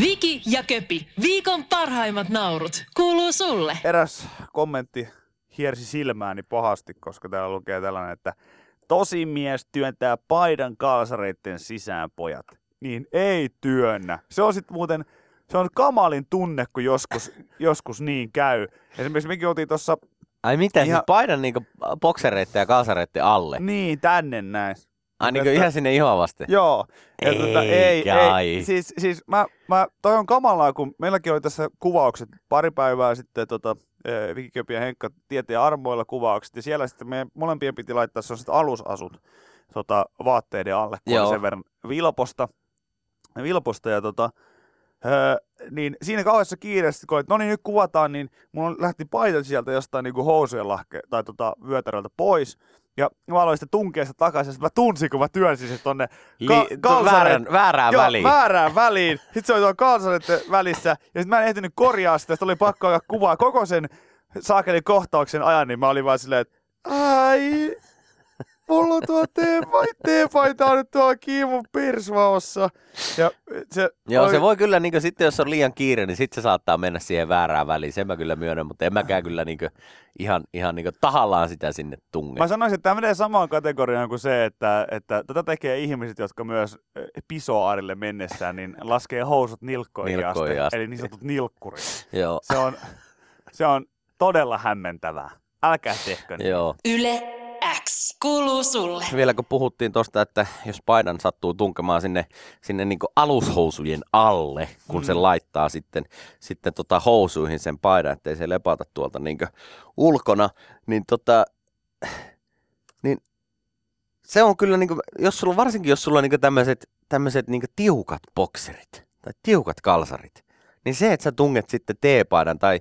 Viki ja Köpi, viikon parhaimmat naurut, kuuluu sulle. Eräs kommentti hiersi silmääni pahasti, koska täällä lukee tällainen, että tosi mies työntää paidan kalsareitten sisään pojat. Niin ei työnnä. Se on sitten muuten, se on kamalin tunne, kun joskus, joskus niin käy. Esimerkiksi mekin oltiin tuossa, Ai mitä, Ihan- siis paidan niinku boksereitten ja kalsareitten alle? niin tänne näin. Ai niinku Että- ihan sinne ihoa vasten? Joo. Ja tota, ei, Ei. Siis, siis mä, mä, toi on kamalaa, kun meilläkin oli tässä kuvaukset pari päivää sitten tota, eh, Viki Köpi ja Henkka tieteen armoilla kuvaukset. Ja siellä sitten meidän molempien piti laittaa sellaiset alusasut tota, vaatteiden alle, kun Joo. oli sen verran vilposta. vilposta ja tota, Öö, niin siinä kauheassa kiireessä, kun että no niin nyt kuvataan, niin mulla lähti paita sieltä jostain niin housujen lahke, tai tota, vyötäröltä pois. Ja mä aloin sitten tunkea sitä takaisin, ja mä tunsin, kun mä työnsin sen tonne ka- Li- tu- väärän, väärään Joo, väliin. väärään väliin. Sitten se oli tuolla kalsareiden välissä. Ja sitten mä en ehtinyt korjaa sitä. Sitten oli pakko alkaa kuvaa koko sen saakelin kohtauksen ajan. Niin mä olin vaan silleen, että ai, mulla on tuo teepaita, teepaita on nyt tuolla kiimun pirsvaossa. Ja se Joo, oli, se voi kyllä, niin sitten jos on liian kiire, niin sitten se saattaa mennä siihen väärään väliin. Sen mä kyllä myönnän, mutta en mäkään kyllä niin ihan, ihan niin tahallaan sitä sinne tunge. Mä sanoisin, että tämä menee samaan kategoriaan kuin se, että, että tätä tekee ihmiset, jotka myös eh, pisoaarille mennessään, niin laskee housut nilkkoihin, Nilkkoihin asti, asti. eli niin sanotut nilkkurit. Joo, Se on, se on todella hämmentävää. Älkää tehkö niin. joo. Yle X kuuluu sulle. Vielä kun puhuttiin tuosta, että jos paidan sattuu tunkemaan sinne, sinne niin alushousujen alle, kun mm. se laittaa sitten, sitten tota housuihin sen paidan, ettei se lepata tuolta niin ulkona, niin tota, niin se on kyllä, niin kuin, jos sulla, varsinkin jos sulla on niin tämmöiset, tämmöiset niin tiukat bokserit tai tiukat kalsarit, niin se, että sä tunget sitten teepaidan tai,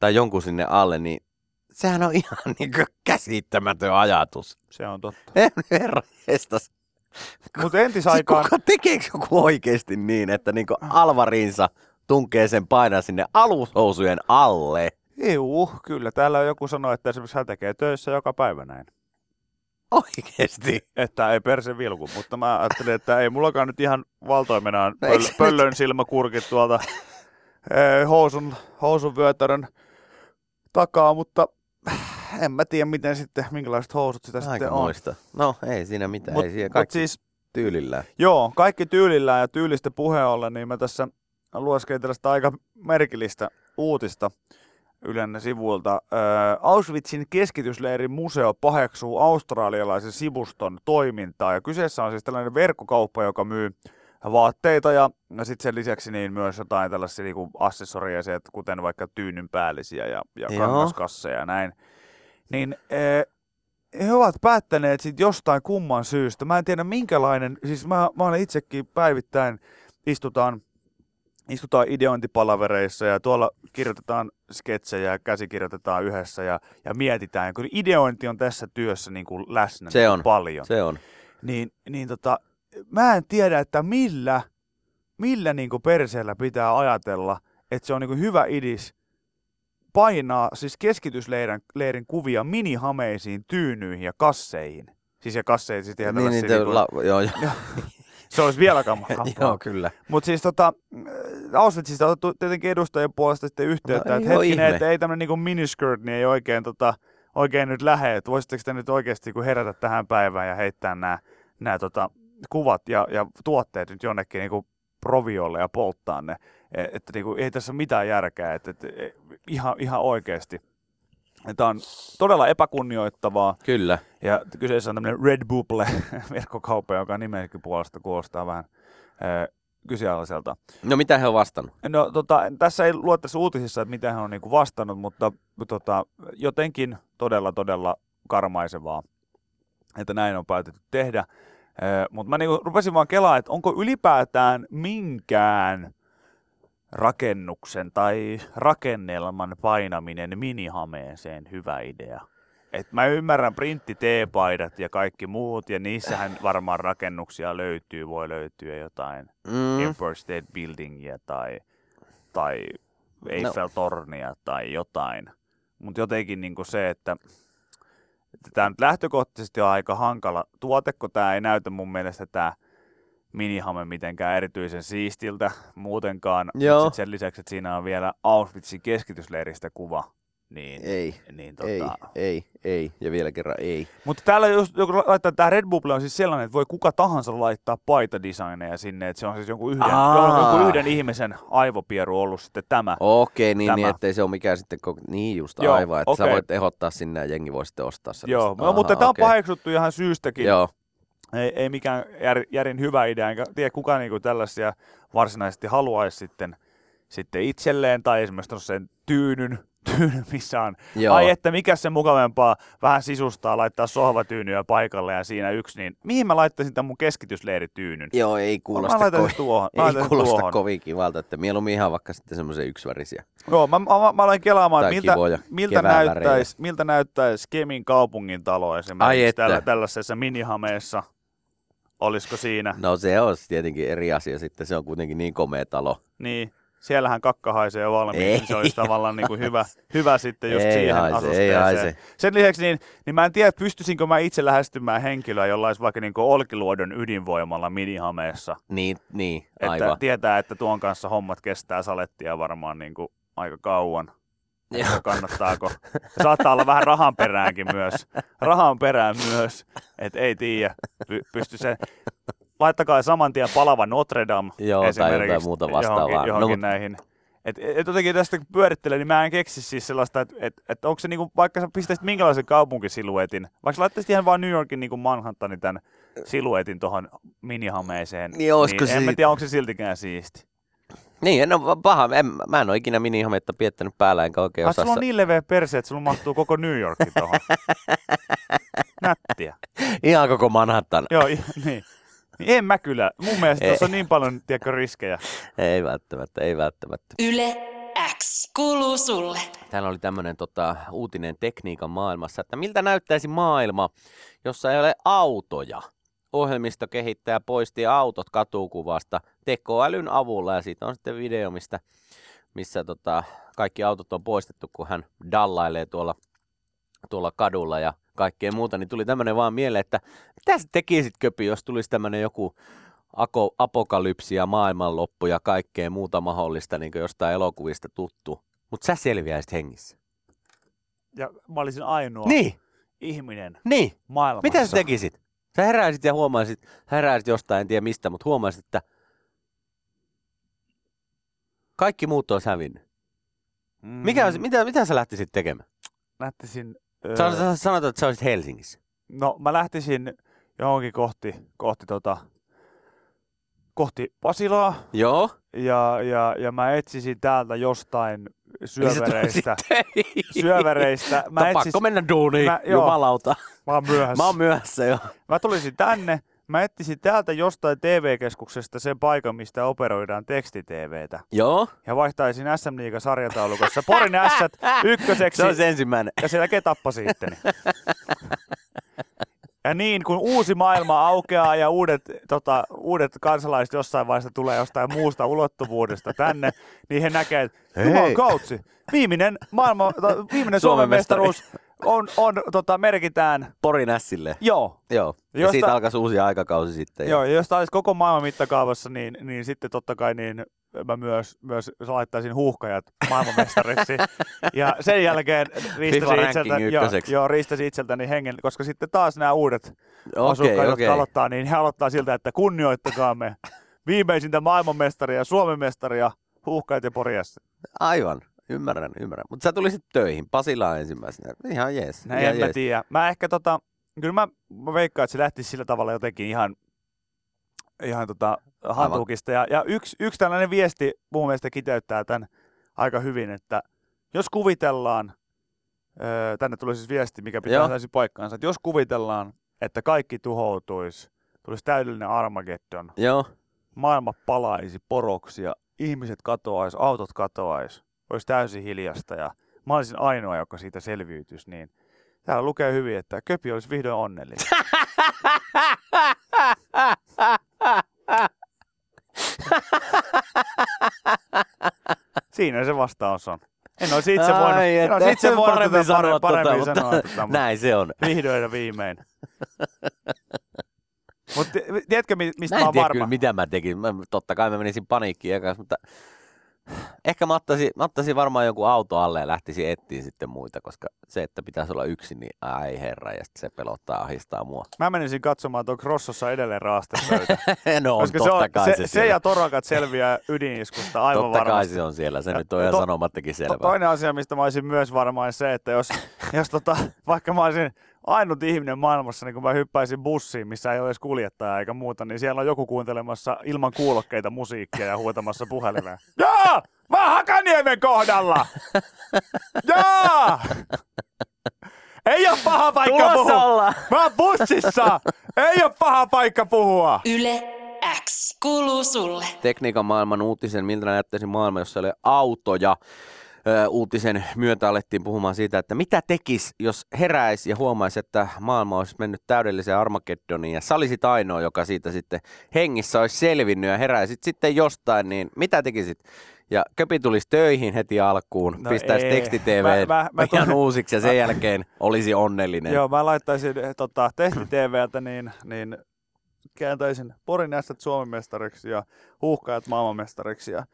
tai jonkun sinne alle, niin sehän on ihan niin käsittämätön ajatus. Se on totta. Herra jestas. Mutta Siis entisaikaan, kuka tekeekö joku oikeasti niin, että niinku alvariinsa tunkee sen painan sinne alushousujen alle? juu, kyllä. Täällä joku sanoi, että esimerkiksi hän tekee töissä joka päivä näin. Oikeesti? Että ei perse vilku, mutta mä ajattelin, että ei mullakaan nyt ihan valtoimenaan No pöl- nyt- pöllön silmäkurkit tuolta eh, housun, housun vyötärön takaa, mutta en mä tiedä, miten sitten, minkälaiset housut sitä Aika sitten on. muista. No ei siinä mitään, Mut, ei siinä kaikki siis tyylillään. Joo, kaikki tyylillään ja tyylistä puheen ollen, niin mä tässä lueskelin tällaista aika merkillistä uutista Ylen sivuilta. Ö, Auschwitzin keskitysleirin museo paheksuu australialaisen sivuston toimintaa. Ja kyseessä on siis tällainen verkkokauppa, joka myy vaatteita ja, ja sitten sen lisäksi niin myös jotain tällaisia niin assessoria, kuten vaikka tyynyn päällisiä ja, ja Joo. kangaskasseja ja näin. Niin eh, he ovat päättäneet sit jostain kumman syystä. Mä en tiedä minkälainen, siis mä, mä olen itsekin päivittäin istutaan, istutaan ideointipalavereissa ja tuolla kirjoitetaan sketsejä ja käsikirjoitetaan yhdessä ja, ja mietitään. Ja kun ideointi on tässä työssä niin kuin läsnä Se niin on, paljon, Se on. niin, niin tota, mä en tiedä, että millä, millä niin kuin perseellä pitää ajatella, että se on niin kuin hyvä idis painaa siis keskitysleirin leirin kuvia minihameisiin, tyynyihin ja kasseihin. Siis ja kasseihin siis ihan Niin, niin, niinku- la, joo, joo. se olisi vielä kamampaa. joo, kyllä. Mutta siis tota, Auschwitzista on otettu tietenkin edustajien puolesta sitten yhteyttä, No että hetkinen, että ei tämmöinen niinku miniskirt, niin ei oikein, tota, oikein nyt lähde, että voisitteko te nyt oikeasti kun herätä tähän päivään ja heittää nämä nämä tota, kuvat ja, ja tuotteet nyt jonnekin niinku proviolle ja polttaa ne, E- että niinku, ei tässä ole mitään järkeä, että, että e- ihan, ihan oikeasti. Tämä on todella epäkunnioittavaa. Kyllä. Ja kyseessä on tämmöinen Red Bubble verkkokauppa, joka nimenkin puolesta kuulostaa vähän ö, kyseenalaiselta. No mitä he on vastannut? No tota, tässä ei lue tässä uutisissa, että mitä hän on niinku vastannut, mutta tota, jotenkin todella, todella karmaisevaa, että näin on päätetty tehdä. Mutta mä niinku rupesin vaan kelaa, että onko ylipäätään minkään rakennuksen tai rakennelman painaminen minihameeseen hyvä idea. Et mä ymmärrän printti-teepaidat ja kaikki muut, ja niissähän varmaan rakennuksia löytyy, voi löytyä jotain Mm. Empire State Buildingia tai, tai Eiffel-tornia tai jotain. Mutta jotenkin niinku se, että tämä nyt lähtökohtaisesti on aika hankala tuote, kun tämä ei näytä mun mielestä tämä minihame mitenkään erityisen siistiltä muutenkaan. Joo. Sit sen lisäksi, että siinä on vielä Auschwitzin keskitysleiristä kuva. Niin, Ei, niin ei, tota... ei, ei, ja vielä kerran ei. Mutta täällä just, joku laittaa, tämä Red Bubble on siis sellainen, että voi kuka tahansa laittaa paitadesigneja sinne, että se on siis jonkun yhden, jonkun yhden ihmisen aivopieru ollut sitten tämä. Okei, niin, Tämä. niin ettei se ole mikään sitten, koko... niin just Joo, aivan, että sä okei. voit ehdottaa sinne ja jengi voi sitten ostaa sen. Joo, no, mutta tämä on paheksuttu ihan syystäkin. Joo, Ei, ei mikään jär, järin hyvä idea, enkä tiedä kuka niinku tällaisia varsinaisesti haluaisi sitten, sitten itselleen, tai esimerkiksi sen tyynyn, tyynyn missä on. Joo. Ai että mikä se mukavempaa vähän sisustaa, laittaa sohvatyynyä paikalle ja siinä yksi, niin mihin mä laittaisin tämän mun keskitysleirityynyn? Joo, ei kuulosta, Mä ko- tuohon. Mä ei kuulosta tuohon. kovin kivalta, että mieluummin ihan vaikka sitten semmoisen yksivärisiä. Joo, mä, mä, mä, mä aloin kelaamaan, Tai että miltä, kivoja miltä, näyttäisi, miltä näyttäisi Kemin kaupungin talo esimerkiksi tällä, tällaisessa minihameessa. Olisiko siinä? No se on tietenkin eri asia sitten, se on kuitenkin niin komea talo. Niin, siellähän kakka haisee jo valmiiksi, Ei niin se olisi tavallaan niin kuin hyvä, hyvä sitten just Ei siihen haise, ei haise. Sen lisäksi niin, niin mä en tiedä, pystyisinkö mä itse lähestymään henkilöä, jolla olisi vaikka niin kuin Olkiluodon ydinvoimalla minihameessa. Niin, niin Että aivan. tietää, että tuon kanssa hommat kestää salettia varmaan niin kuin aika kauan. Että kannattaako. Saattaa olla vähän rahan peräänkin myös. Rahan perään myös. Että ei tiedä, py- pysty se. Laittakaa saman tien palava Notre Dame Joo, tai esimerkiksi jotain muuta vastaavaa. Johonkin, No, johonkin mut- näihin. Et, et jotenkin tästä kun pyörittelee, niin mä en keksi siis sellaista, että et, et onko se niinku, vaikka sä pistäisit minkälaisen kaupunkisiluetin, vaikka sä laittaisit ihan vaan New Yorkin niinku Manhattanin tämän siluetin tuohon minihameeseen, Niin niin en mä tiedä, onko se siltikään siisti. Niin, en ole paha. En, mä en ole ikinä minihametta piettänyt päällä, enkä oikein osaa. sulla on niin leveä perse, että sulla mahtuu koko New Yorkki tuohon. Nättiä. Ihan koko Manhattan. Joo, niin. Niin en mä kyllä. Mun mielestä Ei. tuossa on niin paljon, tiedätkö, riskejä. Ei välttämättä, ei välttämättä. Yle X kuuluu sulle. Täällä oli tämmöinen tota, uutinen tekniikan maailmassa, että miltä näyttäisi maailma, jossa ei ole autoja. Ohjelmistokehittäjä poisti autot katukuvasta tekoälyn avulla ja siitä on sitten video, mistä, missä tota, kaikki autot on poistettu, kun hän dallailee tuolla, tuolla kadulla ja kaikkea muuta, niin tuli tämmöinen vaan mieleen, että mitä sä tekisit Köpi, jos tulisi tämmöinen joku ako, apokalypsi ja maailmanloppu ja kaikkea muuta mahdollista niin jostain elokuvista tuttu, mutta sä selviäisit hengissä. Ja mä olisin ainoa Niin, ihminen niin. maailmassa. Mitä sä tekisit? Sä heräisit ja huomaisit, heräisit jostain, en tiedä mistä, mutta huomaisit, että kaikki muut on hävinnyt. Mm, Mikä mitä, mitä sä lähtisit tekemään? Lähtisin... Sä, sä sanoit, että sä olisit Helsingissä. no, mä lähtisin johonkin kohti, kohti tota, kohti Pasilaa Joo. ja, ja, ja mä etsisin täältä jostain syövereistä. syövereistä. Mä, Mä etsis, pakko mennä duuniin, Mä- joo. jumalauta. mä oon myöhässä. Mä oon myöhässä jo. Mä tulisin tänne, mä etsisin täältä jostain TV-keskuksesta sen paikan, mistä operoidaan teksti-TVtä. Joo. Ja vaihtaisin SM Liiga sarjataulukossa Porin ässät ykköseksi Se olisi ensimmäinen. ja sen jälkeen tappasin itteni. Ja niin, kun uusi maailma aukeaa ja uudet, tota, uudet kansalaiset jossain vaiheessa tulee jostain muusta ulottuvuudesta tänne, niin he näkee, että. Jumalan kautsi, viimeinen, maailma, viimeinen Suomen Suomen mestari. On, on tota, merkitään, Porin ässille. joo, Joo. Ja Josta- siitä alkaisi uusi aikakausi sitten. Joo, ja jos tämä olisi koko maailman mittakaavassa, niin, niin sitten totta kai niin mä myös, myös laittaisin huuhkajat maailmanmestariksi. ja sen jälkeen riistäisin itseltä, joo, joo, riistäisin itseltäni hengen, koska sitten taas nämä uudet Okei, asukkaat, okei. jotka aloittaa, niin he aloittaa siltä, että kunnioittakaamme viimeisintä maailmanmestaria, Suomen mestaria, huuhkajat ja porjassa. Aivan. Ymmärrän, ymmärrän. Mutta sä tulisit töihin. Pasilaan ensimmäisenä. Ihan jees. Näin ihan en mä jees. tiedä. Mä ehkä tota, kyllä mä, mä veikkaan, että se lähtisi sillä tavalla jotenkin ihan, ihan tota hantuukista. Ja, ja yksi, yksi tällainen viesti mun mielestä kiteyttää tämän aika hyvin, että jos kuvitellaan, öö, tänne tulee siis viesti, mikä pitää Joo. täysin paikkaansa, että jos kuvitellaan, että kaikki tuhoutuisi, tulisi täydellinen Armageddon, Joo. maailma palaisi poroksi ja ihmiset katoaisi, autot katoaisi, olisi täysin hiljasta ja mä olisin ainoa, joka siitä selviytyisi, niin täällä lukee hyvin, että Köpi olisi vihdoin onnellinen. Siinä se vastaus on. En olisi itse voinut, Ai, en olisi itse voinut paremmin tätä sanoa paremmin, tota, paremmin mutta sanoa tätä, mutta Näin se on. vihdoin ja viimein. Mutta tiedätkö, mi- mistä Mä mä en oon tiedä varma? kyllä, mitä mä tekin. Mä, totta kai mä menisin paniikkiin ekas, mutta ehkä mä ottaisin, mä ottaisin varmaan jonkun auto alle ja lähtisin etsiä sitten muita, koska se, että pitäisi olla yksin, niin ai herra, ja se pelottaa, ahistaa mua. Mä menisin katsomaan tuon Crossossa edelleen raastepöytä. no on, koska se, totta on, kai se, se, se, ja torakat selviää ydiniskusta aivan Totta kai varmasti. se on siellä, se Ja nyt on ihan to- sanomattakin To, selvä. toinen asia, mistä mä olisin myös varma, on se, että jos, jos tota, vaikka mä olisin ainut ihminen maailmassa, niin kun mä hyppäisin bussiin, missä ei ole edes kuljettajaa eikä muuta, niin siellä on joku kuuntelemassa ilman kuulokkeita musiikkia ja huutamassa puhelimeen. Jaa! Mä oon Hakaniemen kohdalla! Jaa! Ei ole paha paikka Tulossa puhua! ollaan! Mä oon bussissa! Ei ole paha paikka puhua! Yle X kuuluu sulle. tekniikan maailman uutisen, miltä näyttäisi maailma, jossa ei ole autoja. Uutisen myötä alettiin puhumaan siitä, että mitä tekisi, jos heräisi ja huomaisi, että maailma olisi mennyt täydelliseen Armageddoniin ja sä olisit ainoa, joka siitä sitten hengissä olisi selvinnyt ja heräisit sitten jostain, niin mitä tekisit? Ja Köpi tulisi töihin heti alkuun, no pistäisi teksti-TV Mä- mä- mä ihan uusiksi ja sen jälkeen olisi onnellinen. Joo, mä laittaisin tota, Tehti TVltä, niin, niin kääntäisin Porin Suomen mestariksi ja huuhkajat maailmanmestariksi ja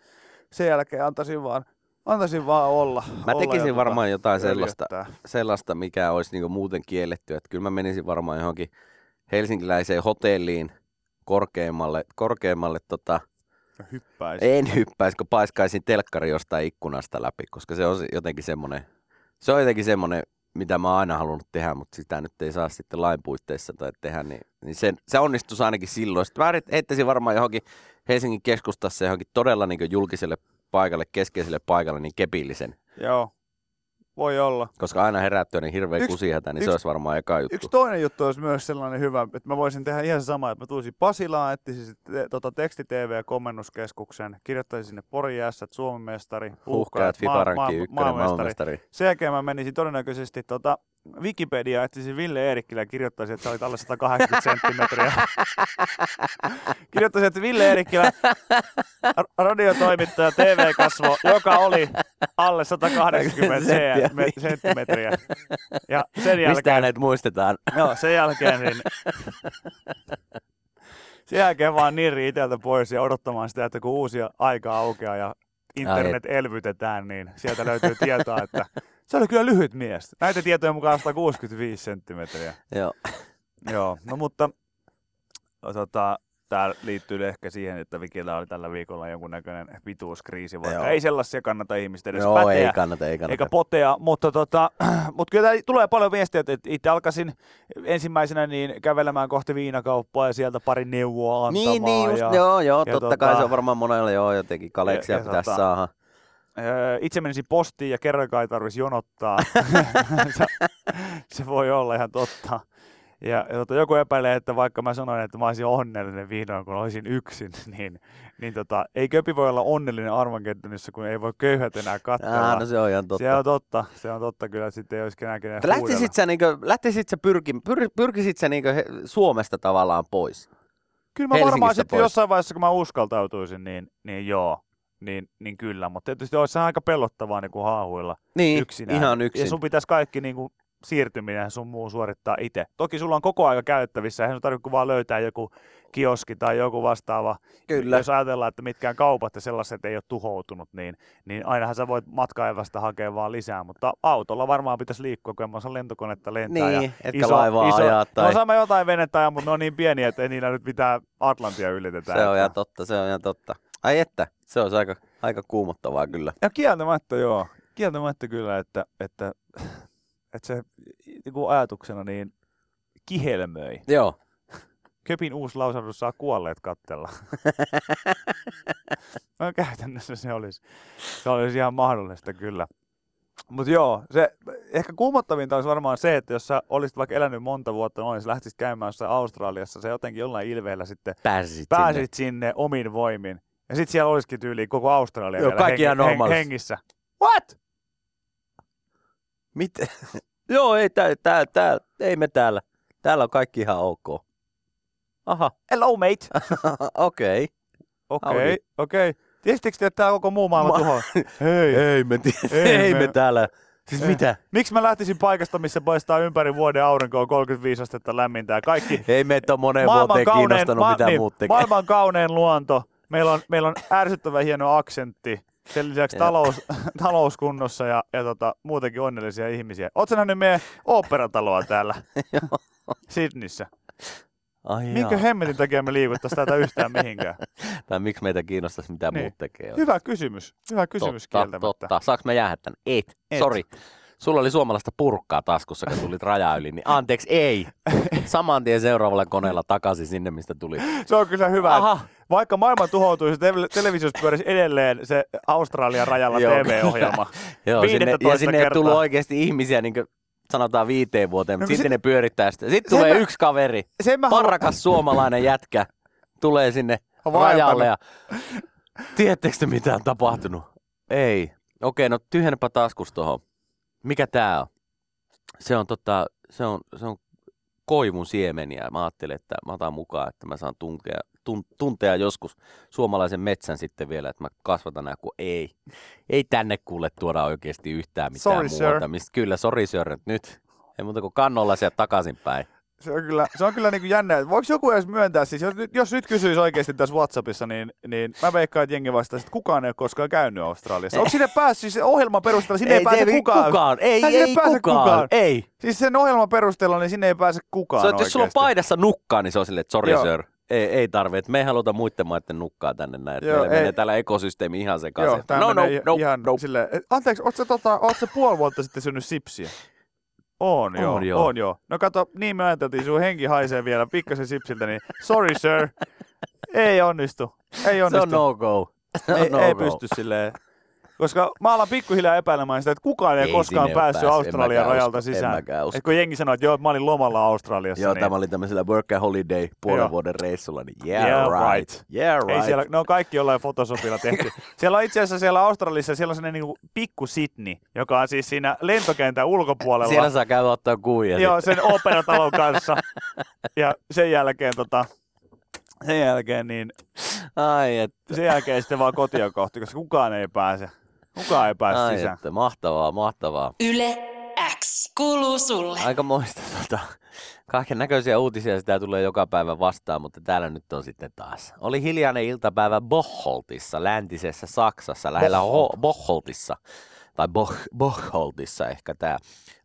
sen jälkeen antaisin vaan, antaisin vaan olla. Mä olla tekisin tota, varmaan jotain sellaista, sellaista, mikä olisi niinku muuten kielletty. Että kyllä mä menisin varmaan johonkin helsinkiläiseen hotelliin korkeammalle, korkeammalle tota, Hyppäisin. en hyppäisi, kun paiskaisin telkkari jostain ikkunasta läpi, koska se on jotenkin semmoinen, se on jotenkin semmoinen, mitä mä oon aina halunnut tehdä, mutta sitä nyt ei saa sitten lain puitteissa tai tehdä, niin, niin se, se onnistuisi ainakin silloin. Sitten mä heittäisin varmaan johonkin Helsingin keskustassa johonkin todella niin julkiselle paikalle, keskeiselle paikalle, niin kepillisen. Joo, voi olla. Koska aina herättyä niin hirveä Yksi- kusihätä, niin yksi- se olisi varmaan eka juttu. Yksi toinen juttu olisi myös sellainen hyvä, että mä voisin tehdä ihan sama, että mä tulisin Pasilaan, etsisin te, tota, teksti-TV-komennuskeskuksen, kirjoittaisin sinne Pori Ässät, Suomen mestari, Huuhkajat, FIFA Rankki, maailmanmestari. Sen jälkeen mä menisin todennäköisesti tota, Wikipedia, etsisin Ville Eerikkilä ja kirjoittaisin, että sä olit alle 180 senttimetriä. kirjoittaisin, että Ville Eerikkilä, ra- radiotoimittaja, TV-kasvo, joka oli alle 180 Senttiä. me- senttimetriä. Ja sen Mistä jälkeen, hänet muistetaan? joo, sen jälkeen, niin, sen jälkeen vaan nirri itseltä pois ja odottamaan sitä, että kun uusi aika aukeaa ja internet elvytetään, niin sieltä löytyy tietoa, että se oli kyllä lyhyt mies. Näitä tietoja mukaan 165 senttimetriä. Joo. Joo, no mutta tota, tämä liittyy ehkä siihen, että Vikillä oli tällä viikolla jonkunnäköinen pituuskriisi, vaikka Joo. ei sellaisia kannata ihmisten edes Joo, päteä. ei kannata, ei kannata. Eikä potea, mutta, tota, mutta kyllä tulee paljon viestiä, että itse alkaisin ensimmäisenä niin kävelemään kohti viinakauppaa ja sieltä pari neuvoa antamaan. Niin, niin just, ja, joo, joo, ja totta tota- kai se on varmaan monella joo, jotenkin kaleksia Ja- ja pitäisi tota- saada. Öö, itse menisin postiin ja kerrankaan ei tarvitsisi jonottaa. se, se voi olla ihan totta. Ja, ja tota, joku epäilee, että vaikka mä sanoin, että mä olisin onnellinen vihdoin, kun olisin yksin, niin, niin tota, ei köpi voi olla onnellinen Armageddonissa, kun ei voi köyhät enää katsella. Ah, no se on ihan totta. Se on totta, se on totta kyllä, että sitten ei olisi kenään Mutta Lähtisit sä, niinkö, lähtisit sä pyrki, pyr, pyrkisit sä niinkö Suomesta tavallaan pois? Kyllä mä varmaan sitten jossain vaiheessa, kun mä uskaltautuisin, niin, niin joo, niin, niin kyllä. Mutta tietysti olisi aika pelottavaa niin kuin haahuilla Niin, yksinään. ihan Ja yksin. sun pitäisi kaikki niin kuin, siirtyminen ja sun muu suorittaa itse. Toki sulla on koko aika käytettävissä, eihän sun tarvitse vaan löytää joku kioski tai joku vastaava. Kyllä. Jos ajatellaan, että mitkään kaupat ja sellaiset ei ole tuhoutunut, niin, niin ainahan sä voit matkaivasta hakea vaan lisää, mutta autolla varmaan pitäisi liikkua, kun en lentokonetta lentää. Niin, ja etkä laivaa ajaa No tai- osaamme jotain venettä ajaa, mutta ne on niin pieniä, että ei niillä nyt mitään Atlantia ylitetä. Se on ihan totta, se on ihan totta. Ai että, se olisi aika, aika kuumottavaa kyllä. Ja kieltämättä joo, kieltämättä kyllä, että, että, että se niin kuin ajatuksena niin kihelmöi. Joo. Köpin uusi lausahdus saa kuolleet kattella. no käytännössä se olisi, se olisi ihan mahdollista kyllä. Mutta joo, se, ehkä kuumottavinta olisi varmaan se, että jos sä olisit vaikka elänyt monta vuotta noin, sä lähtisit käymään jossain Australiassa, se jotenkin jollain ilveellä sitten Pääsisit, pääsit sinne. omin voimin. Ja sitten siellä olisikin tyyli koko Australia Joo, kaikki ihan normaalisti. hengissä. What? Miten? Joo, ei, tää, tää, tää, ei me täällä. Täällä on kaikki ihan ok. Aha, Hello mate. okei. Okei, okei. Tiesittekö te, että tämä koko muu maailma Ma- tuho? Hei. Ei me, tii- Ei ei me- me täällä Siis mitä? Miksi mä lähtisin paikasta, missä paistaa ympäri vuoden aurinkoa 35 astetta lämmintä ja kaikki Ei meitä ole moneen vuoteen kiinnostanut, mitä niin, muut tekee. maailman kaunein luonto. Meillä on, meillä on ärsyttävän hieno aksentti. Sen lisäksi talous, talouskunnossa ja, ja tota, muutenkin onnellisia ihmisiä. Oletko nähnyt meidän oopperataloa täällä Sydneyssä? Ai Minkä jaa. hemmetin takia me liikuttaisiin täältä yhtään mihinkään? Tai miksi meitä kiinnostaisi, mitä Niin. muut tekee. Hyvä kysymys. Hyvä kysymys totta, kieltämättä. totta. Saanko mä jäädä tän? Et. Et. Sori. Sulla oli suomalaista purkkaa taskussa, kun tulit raja yli, niin anteeksi, ei. Saman tien seuraavalla koneella takaisin sinne, mistä tuli. Se on kyllä hyvä. Aha. Vaikka maailma tuhoutuisi, te- televisiossa pyörisi edelleen se Australian rajalla Joo, TV-ohjelma. Joo, sinne, ja 15 sinne ei kertaa. tullut oikeasti ihmisiä, niin kuin sanotaan viiteen vuoteen, mutta No sitten sit- ne pyörittää sitä. Sitten tulee mä- yksi kaveri, haluan- parrakas suomalainen jätkä, tulee sinne Vaeltanut. rajalle ja tiedättekö te mitä on tapahtunut? Ei. Okei, no tyhjennäpä taskus tohon. Mikä tää on? Se on tota, se on, se on koivun siemeniä. Mä ajattelin, että mä otan mukaan, että mä saan tuntea, tun, tuntea joskus suomalaisen metsän sitten vielä, että mä kasvatan nää, kun ei. Ei tänne kuule tuoda oikeasti yhtään mitään Sorry, sir. muuta. Mistä, kyllä, sorry sir, nyt. Ei muuta kuin kannolla sieltä takaisinpäin. Se on kyllä, se on kyllä niin kuin jännä. että Voiko joku edes myöntää, siis jos, nyt- jos nyt kysyisi oikeasti tässä Whatsappissa, niin, niin mä veikkaan, että jengi vastaisi, että kukaan ei ole koskaan käynyt Australiassa. Onko sinne päässyt, siis ohjelman perusteella, sinne ei, pääse se- kukaan. kukaan. Ei, Sinne ei, pääse kukaan. kukaan. Ei. Siis sen ohjelman perusteella, niin sinne ei pääse kukaan Se jos sulla on paidassa nukkaa, niin se on silleen, että sorry Joo. sir. Ei, ei tarvi, että me ei haluta muiden maiden nukkaa tänne näin. Että Joo, meillä ei. menee täällä ekosysteemi ihan sekaisin. Joo, no, no, no, ihan no. silleen, anteeksi, ootko sä, tota, oot puoli vuotta sitten syönyt sipsiä? On joo, On joo. on joo. No kato, niin me ajateltiin, sun henki haisee vielä pikkasen sipsiltä, niin sorry sir, ei onnistu, ei Se onnistu. on no go. Se on ei, no ei go. pysty silleen. Koska mä alan pikkuhiljaa epäilemään sitä, että kukaan ei, Ei koskaan päässyt en Australian rajalta usko, sisään. Et kun jengi sanoi, että joo, mä olin lomalla Australiassa, Joo, niin tämä oli tämmöisellä work and holiday puolen Joo. vuoden reissulla, niin yeah, Yeah, right. right. Yeah ei right. siellä, ne on kaikki jollain Photoshopilla tehty. siellä on itse asiassa siellä Australiassa, siellä on sellainen niin pikku Sydney, joka on siis siinä lentokentän ulkopuolella. Siellä saa käydä ottaa kuvia. Joo, sen operatalon kanssa. Ja sen jälkeen, tota, sen jälkeen, niin, Ai että, sen jälkeen sitten vaan kotia kohti, koska kukaan ei pääse. Kukaan ei pääse ai sisään. että, mahtavaa, mahtavaa. Yle X kuuluu sulle. Aika moista tota, kaiken näköisiä uutisia sitä tulee joka päivä vastaan, mutta täällä nyt on sitten taas. Oli hiljainen iltapäivä Bocholt,issa läntisessä Saksassa, lähellä Ho- Bocholtissa, tai Boch, Bocholtissa ehkä tämä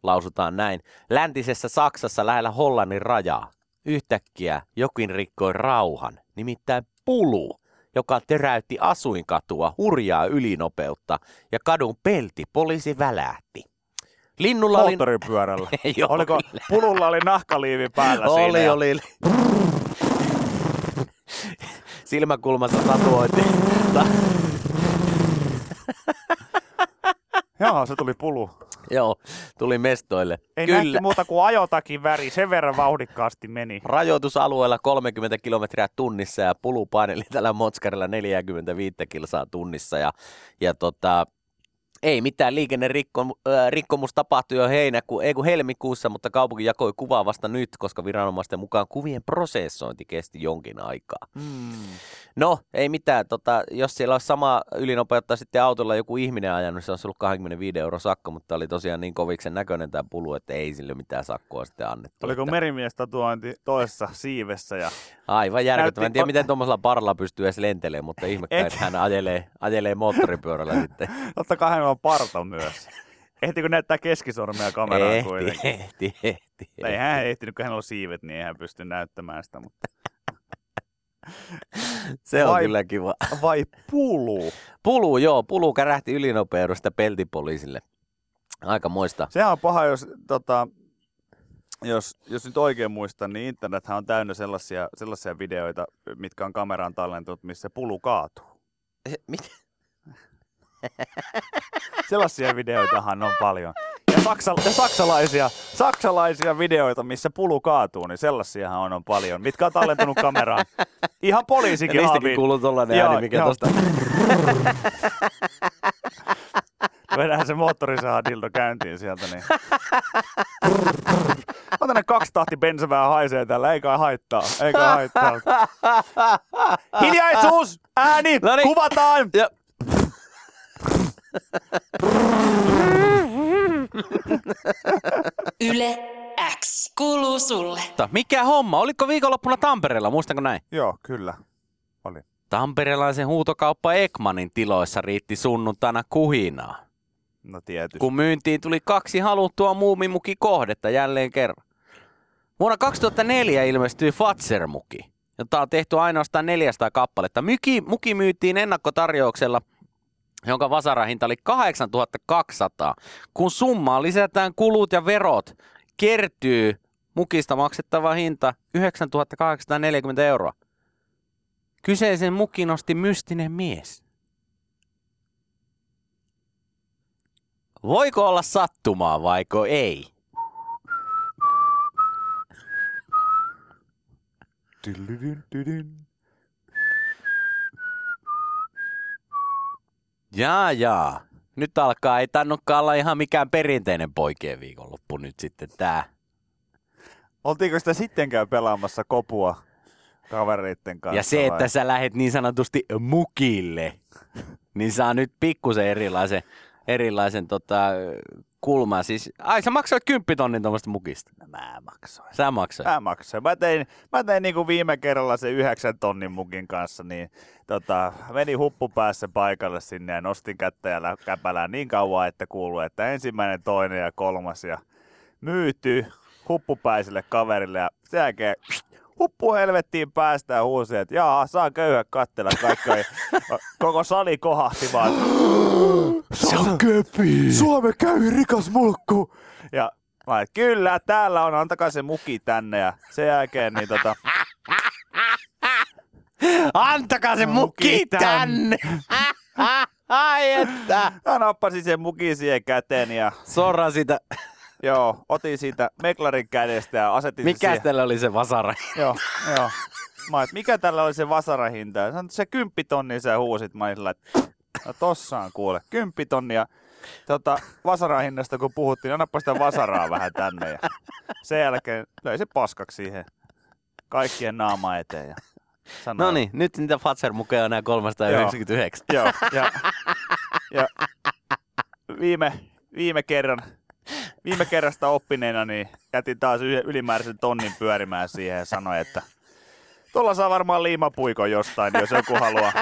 lausutaan näin. Läntisessä Saksassa lähellä Hollannin rajaa. Yhtäkkiä jokin rikkoi rauhan, nimittäin pulu, joka teräytti asuinkatua hurjaa ylinopeutta ja kadun pelti poliisi välähti. Linnulla oli... Moottoripyörällä. Joo, Oliko, kyllä. pululla oli nahkaliivi päällä siinä. Oli, ja- oli. Silmäkulmassa tatuoitiin. Ta- Joo, se tuli pulu. Joo, tuli mestoille. Ei Kyllä. nähty muuta kuin ajotakin väri, sen verran vauhdikkaasti meni. Rajoitusalueella 30 kilometriä tunnissa ja pulu paineli tällä Motskarilla 45 kilsaa tunnissa. Ja, ja tota, ei mitään liikennerikkomus tapahtui jo heinäku, ei kun helmikuussa, mutta kaupunki jakoi kuvaa vasta nyt, koska viranomaisten mukaan kuvien prosessointi kesti jonkin aikaa. Mm. No, ei mitään. Tota, jos siellä olisi sama ylinopeutta sitten autolla joku ihminen ajanut, niin se olisi ollut 25 euro sakko, mutta oli tosiaan niin koviksen näköinen tämä pulu, että ei sille mitään sakkoa sitten annettu. Oliko että merimies tatuointi toisessa siivessä ja Aivan järkyttävää. En tiedä, miten tuommoisella parilla pystyy edes lentelemään, mutta ihmekään, Et- että hän ajelee, ajelee moottoripyörällä sitten. totta kai hänellä on parta myös. Ehtikö näyttää keskisormea kameraan ehti, kuitenkin? ehti, ehti, Ei hän ehtinyt, kun hänellä on siivet, niin ei hän pysty näyttämään sitä. Mutta... Se on Vai- kyllä kiva. Vai pulu? Pulu, joo, pulu kärähti ylinopeudesta peltipoliisille. Aika moista. Sehän on paha, jos, tota, jos, jos nyt oikein muistan, niin internethän on täynnä sellaisia, sellaisia videoita, mitkä on kameraan tallentunut, missä pulu kaatuu. Mitä? Sellaisia videoitahan on paljon. Ja, saksa, ja saksalaisia, saksalaisia videoita, missä pulu kaatuu, niin sellaisiahan on, on paljon, mitkä on tallentunut kameraan. Ihan Ja poliisikin niistäkin haaviin. kuuluu tollanen Joo, ääni, mikä joo. tosta... Vedään se moottorisaha-dildo käyntiin sieltä, niin... Ota ne kaksi tahti bensa vähän haisee täällä, ei kai haittaa, ei kai haittaa. Hiljaisuus! Ääni! Noniin. Kuvataan! Ja... Yle X kuuluu sulle. Mikä homma? Oliko viikonloppuna Tampereella, muistanko näin? Joo, kyllä. Oli. Tamperelaisen huutokauppa Ekmanin tiloissa riitti sunnuntaina kuhinaa. No tietysti. kun myyntiin tuli kaksi haluttua muumimukikohdetta jälleen kerran. Vuonna 2004 ilmestyi Fatser-muki, jota on tehty ainoastaan 400 kappaletta. Myki, muki myytiin ennakkotarjouksella, jonka vasarahinta oli 8200. Kun summaan lisätään kulut ja verot, kertyy mukista maksettava hinta 9840 euroa. Kyseisen mukin nosti mystinen mies. Voiko olla sattumaa vaiko ei? Jaa, jaa. Nyt alkaa, ei tannutkaan olla ihan mikään perinteinen poikien viikonloppu nyt sitten tää. Oltiinko sitä sittenkään pelaamassa kopua kavereitten kanssa? Ja se, vai? että sä lähet niin sanotusti mukille, niin saa nyt pikkusen erilaisen, erilaisen tota, kulman. Siis, ai sä maksoit kymppitonnin tuommoista mukista. Mä maksoin. Sä maksoit. Mä maksoin. Mä tein, mä tein niin kuin viime kerralla se yhdeksän tonnin mukin kanssa, niin tota, menin huppupäässä paikalle sinne ja nostin kättä ja lä- käpälää niin kauan, että kuuluu, että ensimmäinen, toinen ja kolmas ja myyty huppupäiselle kaverille ja sen jälkeen huppu helvettiin päästä ja huusi, että jaa, saa köyhä kattella kaikki. Koko sali kohahti vaan. Se on köpi! Suomen käy rikas mulkku. Ja mä et, kyllä, täällä on, antakaa se muki tänne. Ja sen jälkeen niin tota, Antakaa se muki Muki tänne! Ai että! mä nappasin sen mukin siihen käteen ja Sorra sitä. Joo, otin siitä meklarin kädestä ja asetin Mikä se siihen. tällä oli se vasara? Joo, joo. Mä et, mikä tällä oli se vasarahinta? Sanoin, että se kymppitonni sä huusit. Mä olin sillä, no tossa on kuule, kymppitonnia. Tota, vasarahinnasta kun puhuttiin, annappa sitä vasaraa vähän tänne. Ja sen jälkeen löi se paskaksi siihen kaikkien naama eteen. Ja sanoi, No niin, nyt niitä Fatser-mukeja on enää 399. Joo, ja, ja viime, viime kerran, viime kerrasta oppineena, niin jätin taas ylimääräisen tonnin pyörimään siihen ja sanoin, että tuolla saa varmaan liimapuikon jostain, jos joku haluaa,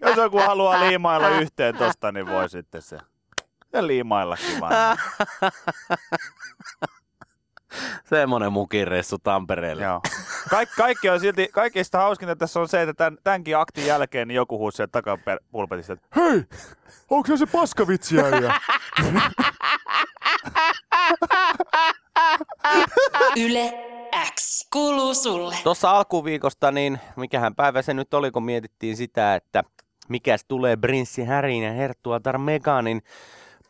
jos joku haluaa liimailla yhteen tosta, niin voi sitten se. Ja liimaillakin vaan. Semmonen mukireissu Tampereelle. Joo. Kaik, kaikki on silti, kaikista hauskinta tässä on se, että tämän, tämänkin aktin jälkeen niin joku huusi sieltä takapulpetista, että hei, onko se se paskavitsi? Yle X kuuluu sulle. Tuossa alkuviikosta, niin mikähän päivä se nyt oli, kun mietittiin sitä, että mikäs tulee Prinssi Härin ja Herttuatar Meganin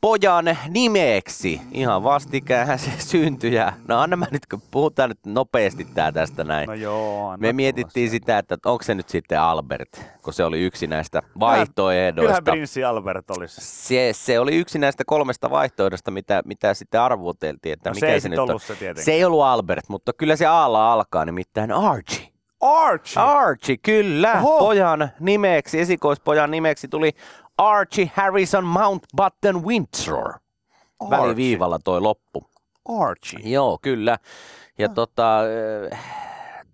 pojan nimeksi. Ihan vastikään se syntyi. Ja, no anna mä nyt, kun puhutaan nyt nopeasti tää tästä näin. No joo, Me mietittiin sitä, että onko se nyt sitten Albert, kun se oli yksi näistä se. vaihtoehdoista. Kyllähän prinssi Albert olisi. Se, se oli yksi näistä kolmesta vaihtoehdosta, mitä, mitä sitten arvuteltiin, että No, se mikä ei se nyt on. ollut se tietenkin. Se ei ollut Albert, mutta kyllä se Aalla alkaa, nimittäin Archie. Archie! Archie, kyllä. Oho. Pojan nimeksi, esikoispojan nimeksi tuli Archie Harrison Mountbatten Windsor. Väliviivalla toi loppu. Archie. Joo, kyllä. Ja tota, äh,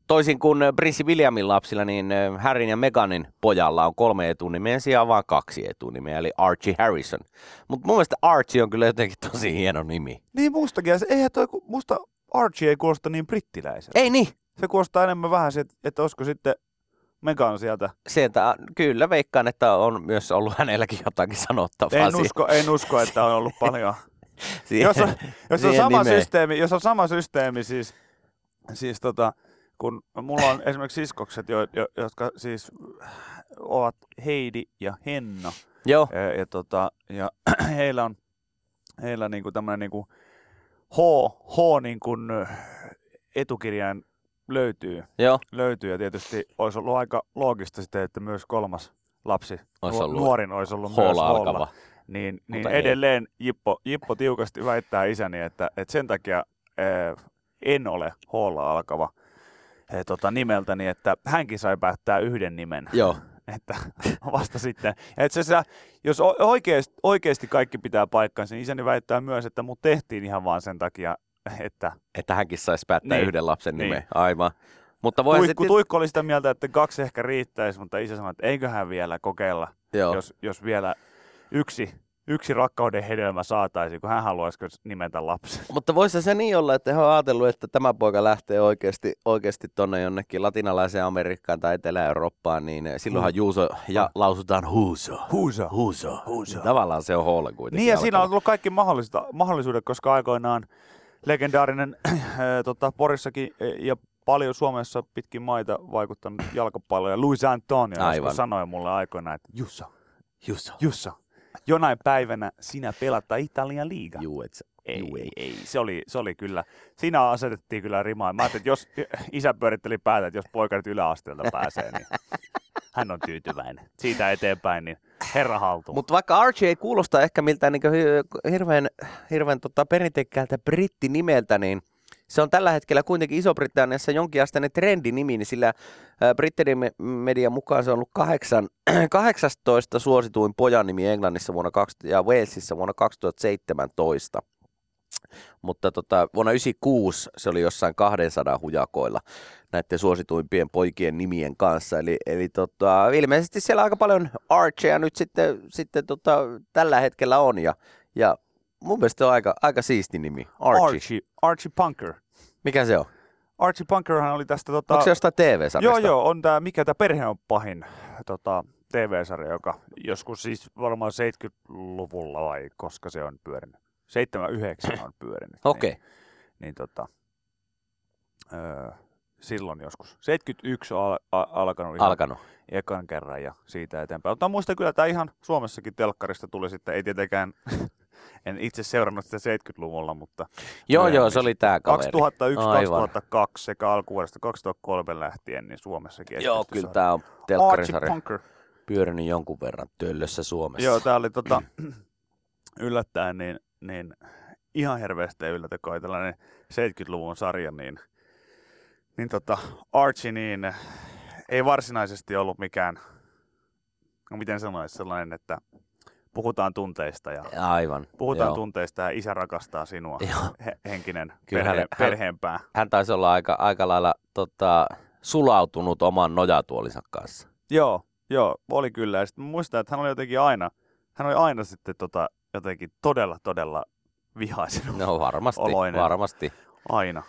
toisin kuin Prinssi Williamin lapsilla, niin äh, Harryn ja Meganin pojalla on kolme etunimeä sijaan vaan kaksi etunimeä, eli Archie Harrison. Mutta mun mielestä Archie on kyllä jotenkin tosi hieno nimi. Niin mustakin. Eihän toi, musta Archie ei kuulosta niin brittiläiseltä. Ei niin, Se kuulostaa enemmän vähän, että, että olisiko sitten Megan sieltä. sieltä kyllä veikkaan, että on myös ollut hänelläkin jotakin sanottavaa. En siihen- usko, en usko, että on ollut paljon. siihen- jos, on, jos, on sama nimeen. systeemi, jos on sama systeemi, siis, siis tota, kun mulla on esimerkiksi siskokset, jo, jo, jotka siis ovat Heidi ja Henna, Joo, ja, ja, tota, ja heillä on heillä niinku tämmöinen niinku H, H niin kuin etukirjain löytyy, joo. löytyy ja tietysti olisi ollut aika loogista sitten, että myös kolmas lapsi, Olisi ollut nuorin olisi ollut myös alkava. Niin, niin ei. edelleen Jippo, Jippo tiukasti väittää isäni, että, että sen takia ää, en ole Hoolla alkava ää, tota, nimeltäni, että hänkin sai päättää yhden nimen. Joo, että vasta sitten. Ja itse asiassa, jos oikeasti, oikeasti kaikki pitää paikkansa, niin isäni väittää myös, että mut tehtiin ihan vaan sen takia, että... Että hänkin saisi päättää Niin. yhden lapsen Niin. nimeä. Aivan. Mutta voi Tuikku, Tuikku oli sitä mieltä, että kaksi ehkä riittäisi, mutta isä sanoi, että eiköhän vielä kokeilla, Joo. jos, jos vielä yksi, yksi rakkauden hedelmä saataisiin, kun hän haluaisi nimetä lapsen. Mutta voisi se niin olla, että he on ajatellut, että tämä poika lähtee oikeasti, oikeasti tonne jonnekin latinalaiseen Amerikkaan tai Etelä-Eurooppaan, niin silloinhan Juuso ja lausutaan huuso. Huuso. Huuso. huuso. Tavallaan se on Hall kuitenkin. Niin ja siinä on ollut kaikki mahdollisuudet, koska aikoinaan legendaarinen äh, tota, Porissakin äh, ja paljon Suomessa pitkin maita vaikuttanut jalkapalloja. Luis Antonio Aivan. sanoi mulle aikoinaan, että Jussa, Juuso. Jussa, jonain päivänä sinä pelata Italian liiga. Juu, et sä. Ei, Juu, ei, ei. Se, oli, se oli kyllä. Siinä asetettiin kyllä rimaa. Mä ajattelin, että jos isä pyöritteli päätä, että jos poika nyt yläasteelta pääsee, niin hän on tyytyväinen. Siitä eteenpäin, niin herra haltuun. Mutta vaikka Archie ei kuulosta ehkä miltään niin hirveän, hirveän tota perinteikkältä brittinimeltä, niin se on tällä hetkellä kuitenkin Iso-Britanniassa jonkinasteinen trendinimi, niin sillä ää, Brittein me- median mukaan se on ollut kahdeksan, 18 suosituin pojan nimi Englannissa vuonna 20, ja Walesissa vuonna 2017. Mutta tota, vuonna 1996 se oli jossain 200 hujakoilla näiden suosituimpien poikien nimien kanssa. Eli, eli tota, ilmeisesti siellä aika paljon Archeja nyt sitten, sitten tota, tällä hetkellä on. Ja, ja mun mielestä on aika, aika siisti nimi. Archie. Archie. Archie, Punker. Mikä se on? Archie Punkerhan oli tästä... Tota, Onko se jostain TV-sarjasta? Joo, joo, on tämä, mikä tämä perhe on pahin tota, TV-sarja, joka joskus siis varmaan 70-luvulla vai koska se on pyörinyt. 79 on pyörinyt. Okei. Niin, niin tota, öö, silloin joskus. 71 on al- a- alkanut ihan Alkanut. ekan kerran ja siitä eteenpäin. Mutta muistan kyllä, että ihan Suomessakin telkkarista tuli sitten, ei tietenkään, en itse seurannut sitä 70-luvulla, mutta Joo, joo, se oli tämä kaveri. 2001, Aivan. 2002 sekä alkuvuodesta 2003 lähtien, niin Suomessakin Joo, kyllä tämä on telkkarisarja pyörinyt jonkun verran töllössä Suomessa. Joo, tää oli tota, yllättäen niin, niin ihan hirveästi ei yllätä, kun tällainen 70-luvun sarja, niin, niin tota, Archie niin ei varsinaisesti ollut mikään, no miten sanoisi, sellainen, että puhutaan tunteista ja Aivan. puhutaan joo. tunteista ja isä rakastaa sinua, Joo. he, henkinen Kyllä perhe, hän- hän- perheenpää. Hän taisi olla aika, aika lailla tota, sulautunut oman nojatuolinsa kanssa. Joo, joo, oli kyllä. Ja sitten muistan, että hän oli jotenkin aina, hän oli aina sitten tota, jotenkin todella, todella vihaisen No varmasti, Oloinen. varmasti. aina.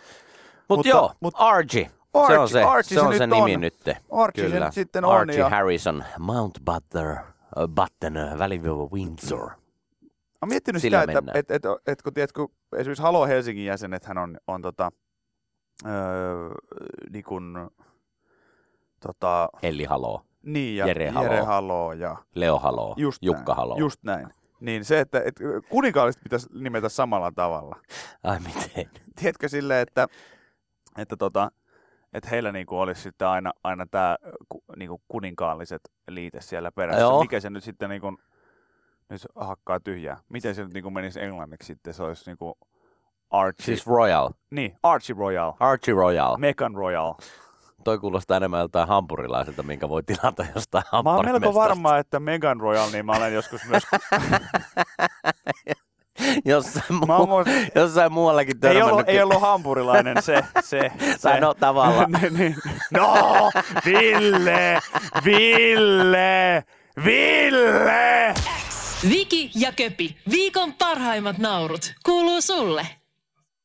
Mut Mutta- joo, mut- Archie. se Archie- on se, Archie se, se on se nimi on. nyt. Archie se Kyllä. nyt sitten on. Archie ja... Harrison, Mount Butler, uh, Button, uh, Väliviiva Windsor. Olen miettinyt Sillä sitä, että mennään. et, et, et, kun, tiedätkö, esimerkiksi Halo Helsingin jäsenet hän on, on tota, öö, niin kun, tota, Elli Halo, niin, ja Jere Halo. Jere Halo ja Leo Halo, just Jukka näin, Halo. Just näin. Niin se, että et, kuninkaalliset pitäisi nimetä samalla tavalla. Ai miten? Tiedätkö silleen, että, että, tota, että heillä niinku olisi sitten aina, aina tämä niinku kuninkaalliset liite siellä perässä. Joo. Mikä se nyt sitten niinku, nyt hakkaa tyhjää. Miten se nyt niinku menisi englanniksi sitten? Se olisi niinku Archie. Siis Royal, Niin, Archie Royal. Archie Royal. Megan Royal. Toi kuulostaa enemmän joltain hampurilaiselta, minkä voi tilata jostain Mä oon melko varma, että Megan Royal, niin mä olen joskus myös... Jossain, muu, mu- jossain muuallakin ei, törmännyt. ollut, ei ollut hampurilainen se. se, se. No tavallaan. Niin, niin. no, Ville! Ville! Ville! Viki ja Köpi, viikon parhaimmat naurut, kuuluu sulle.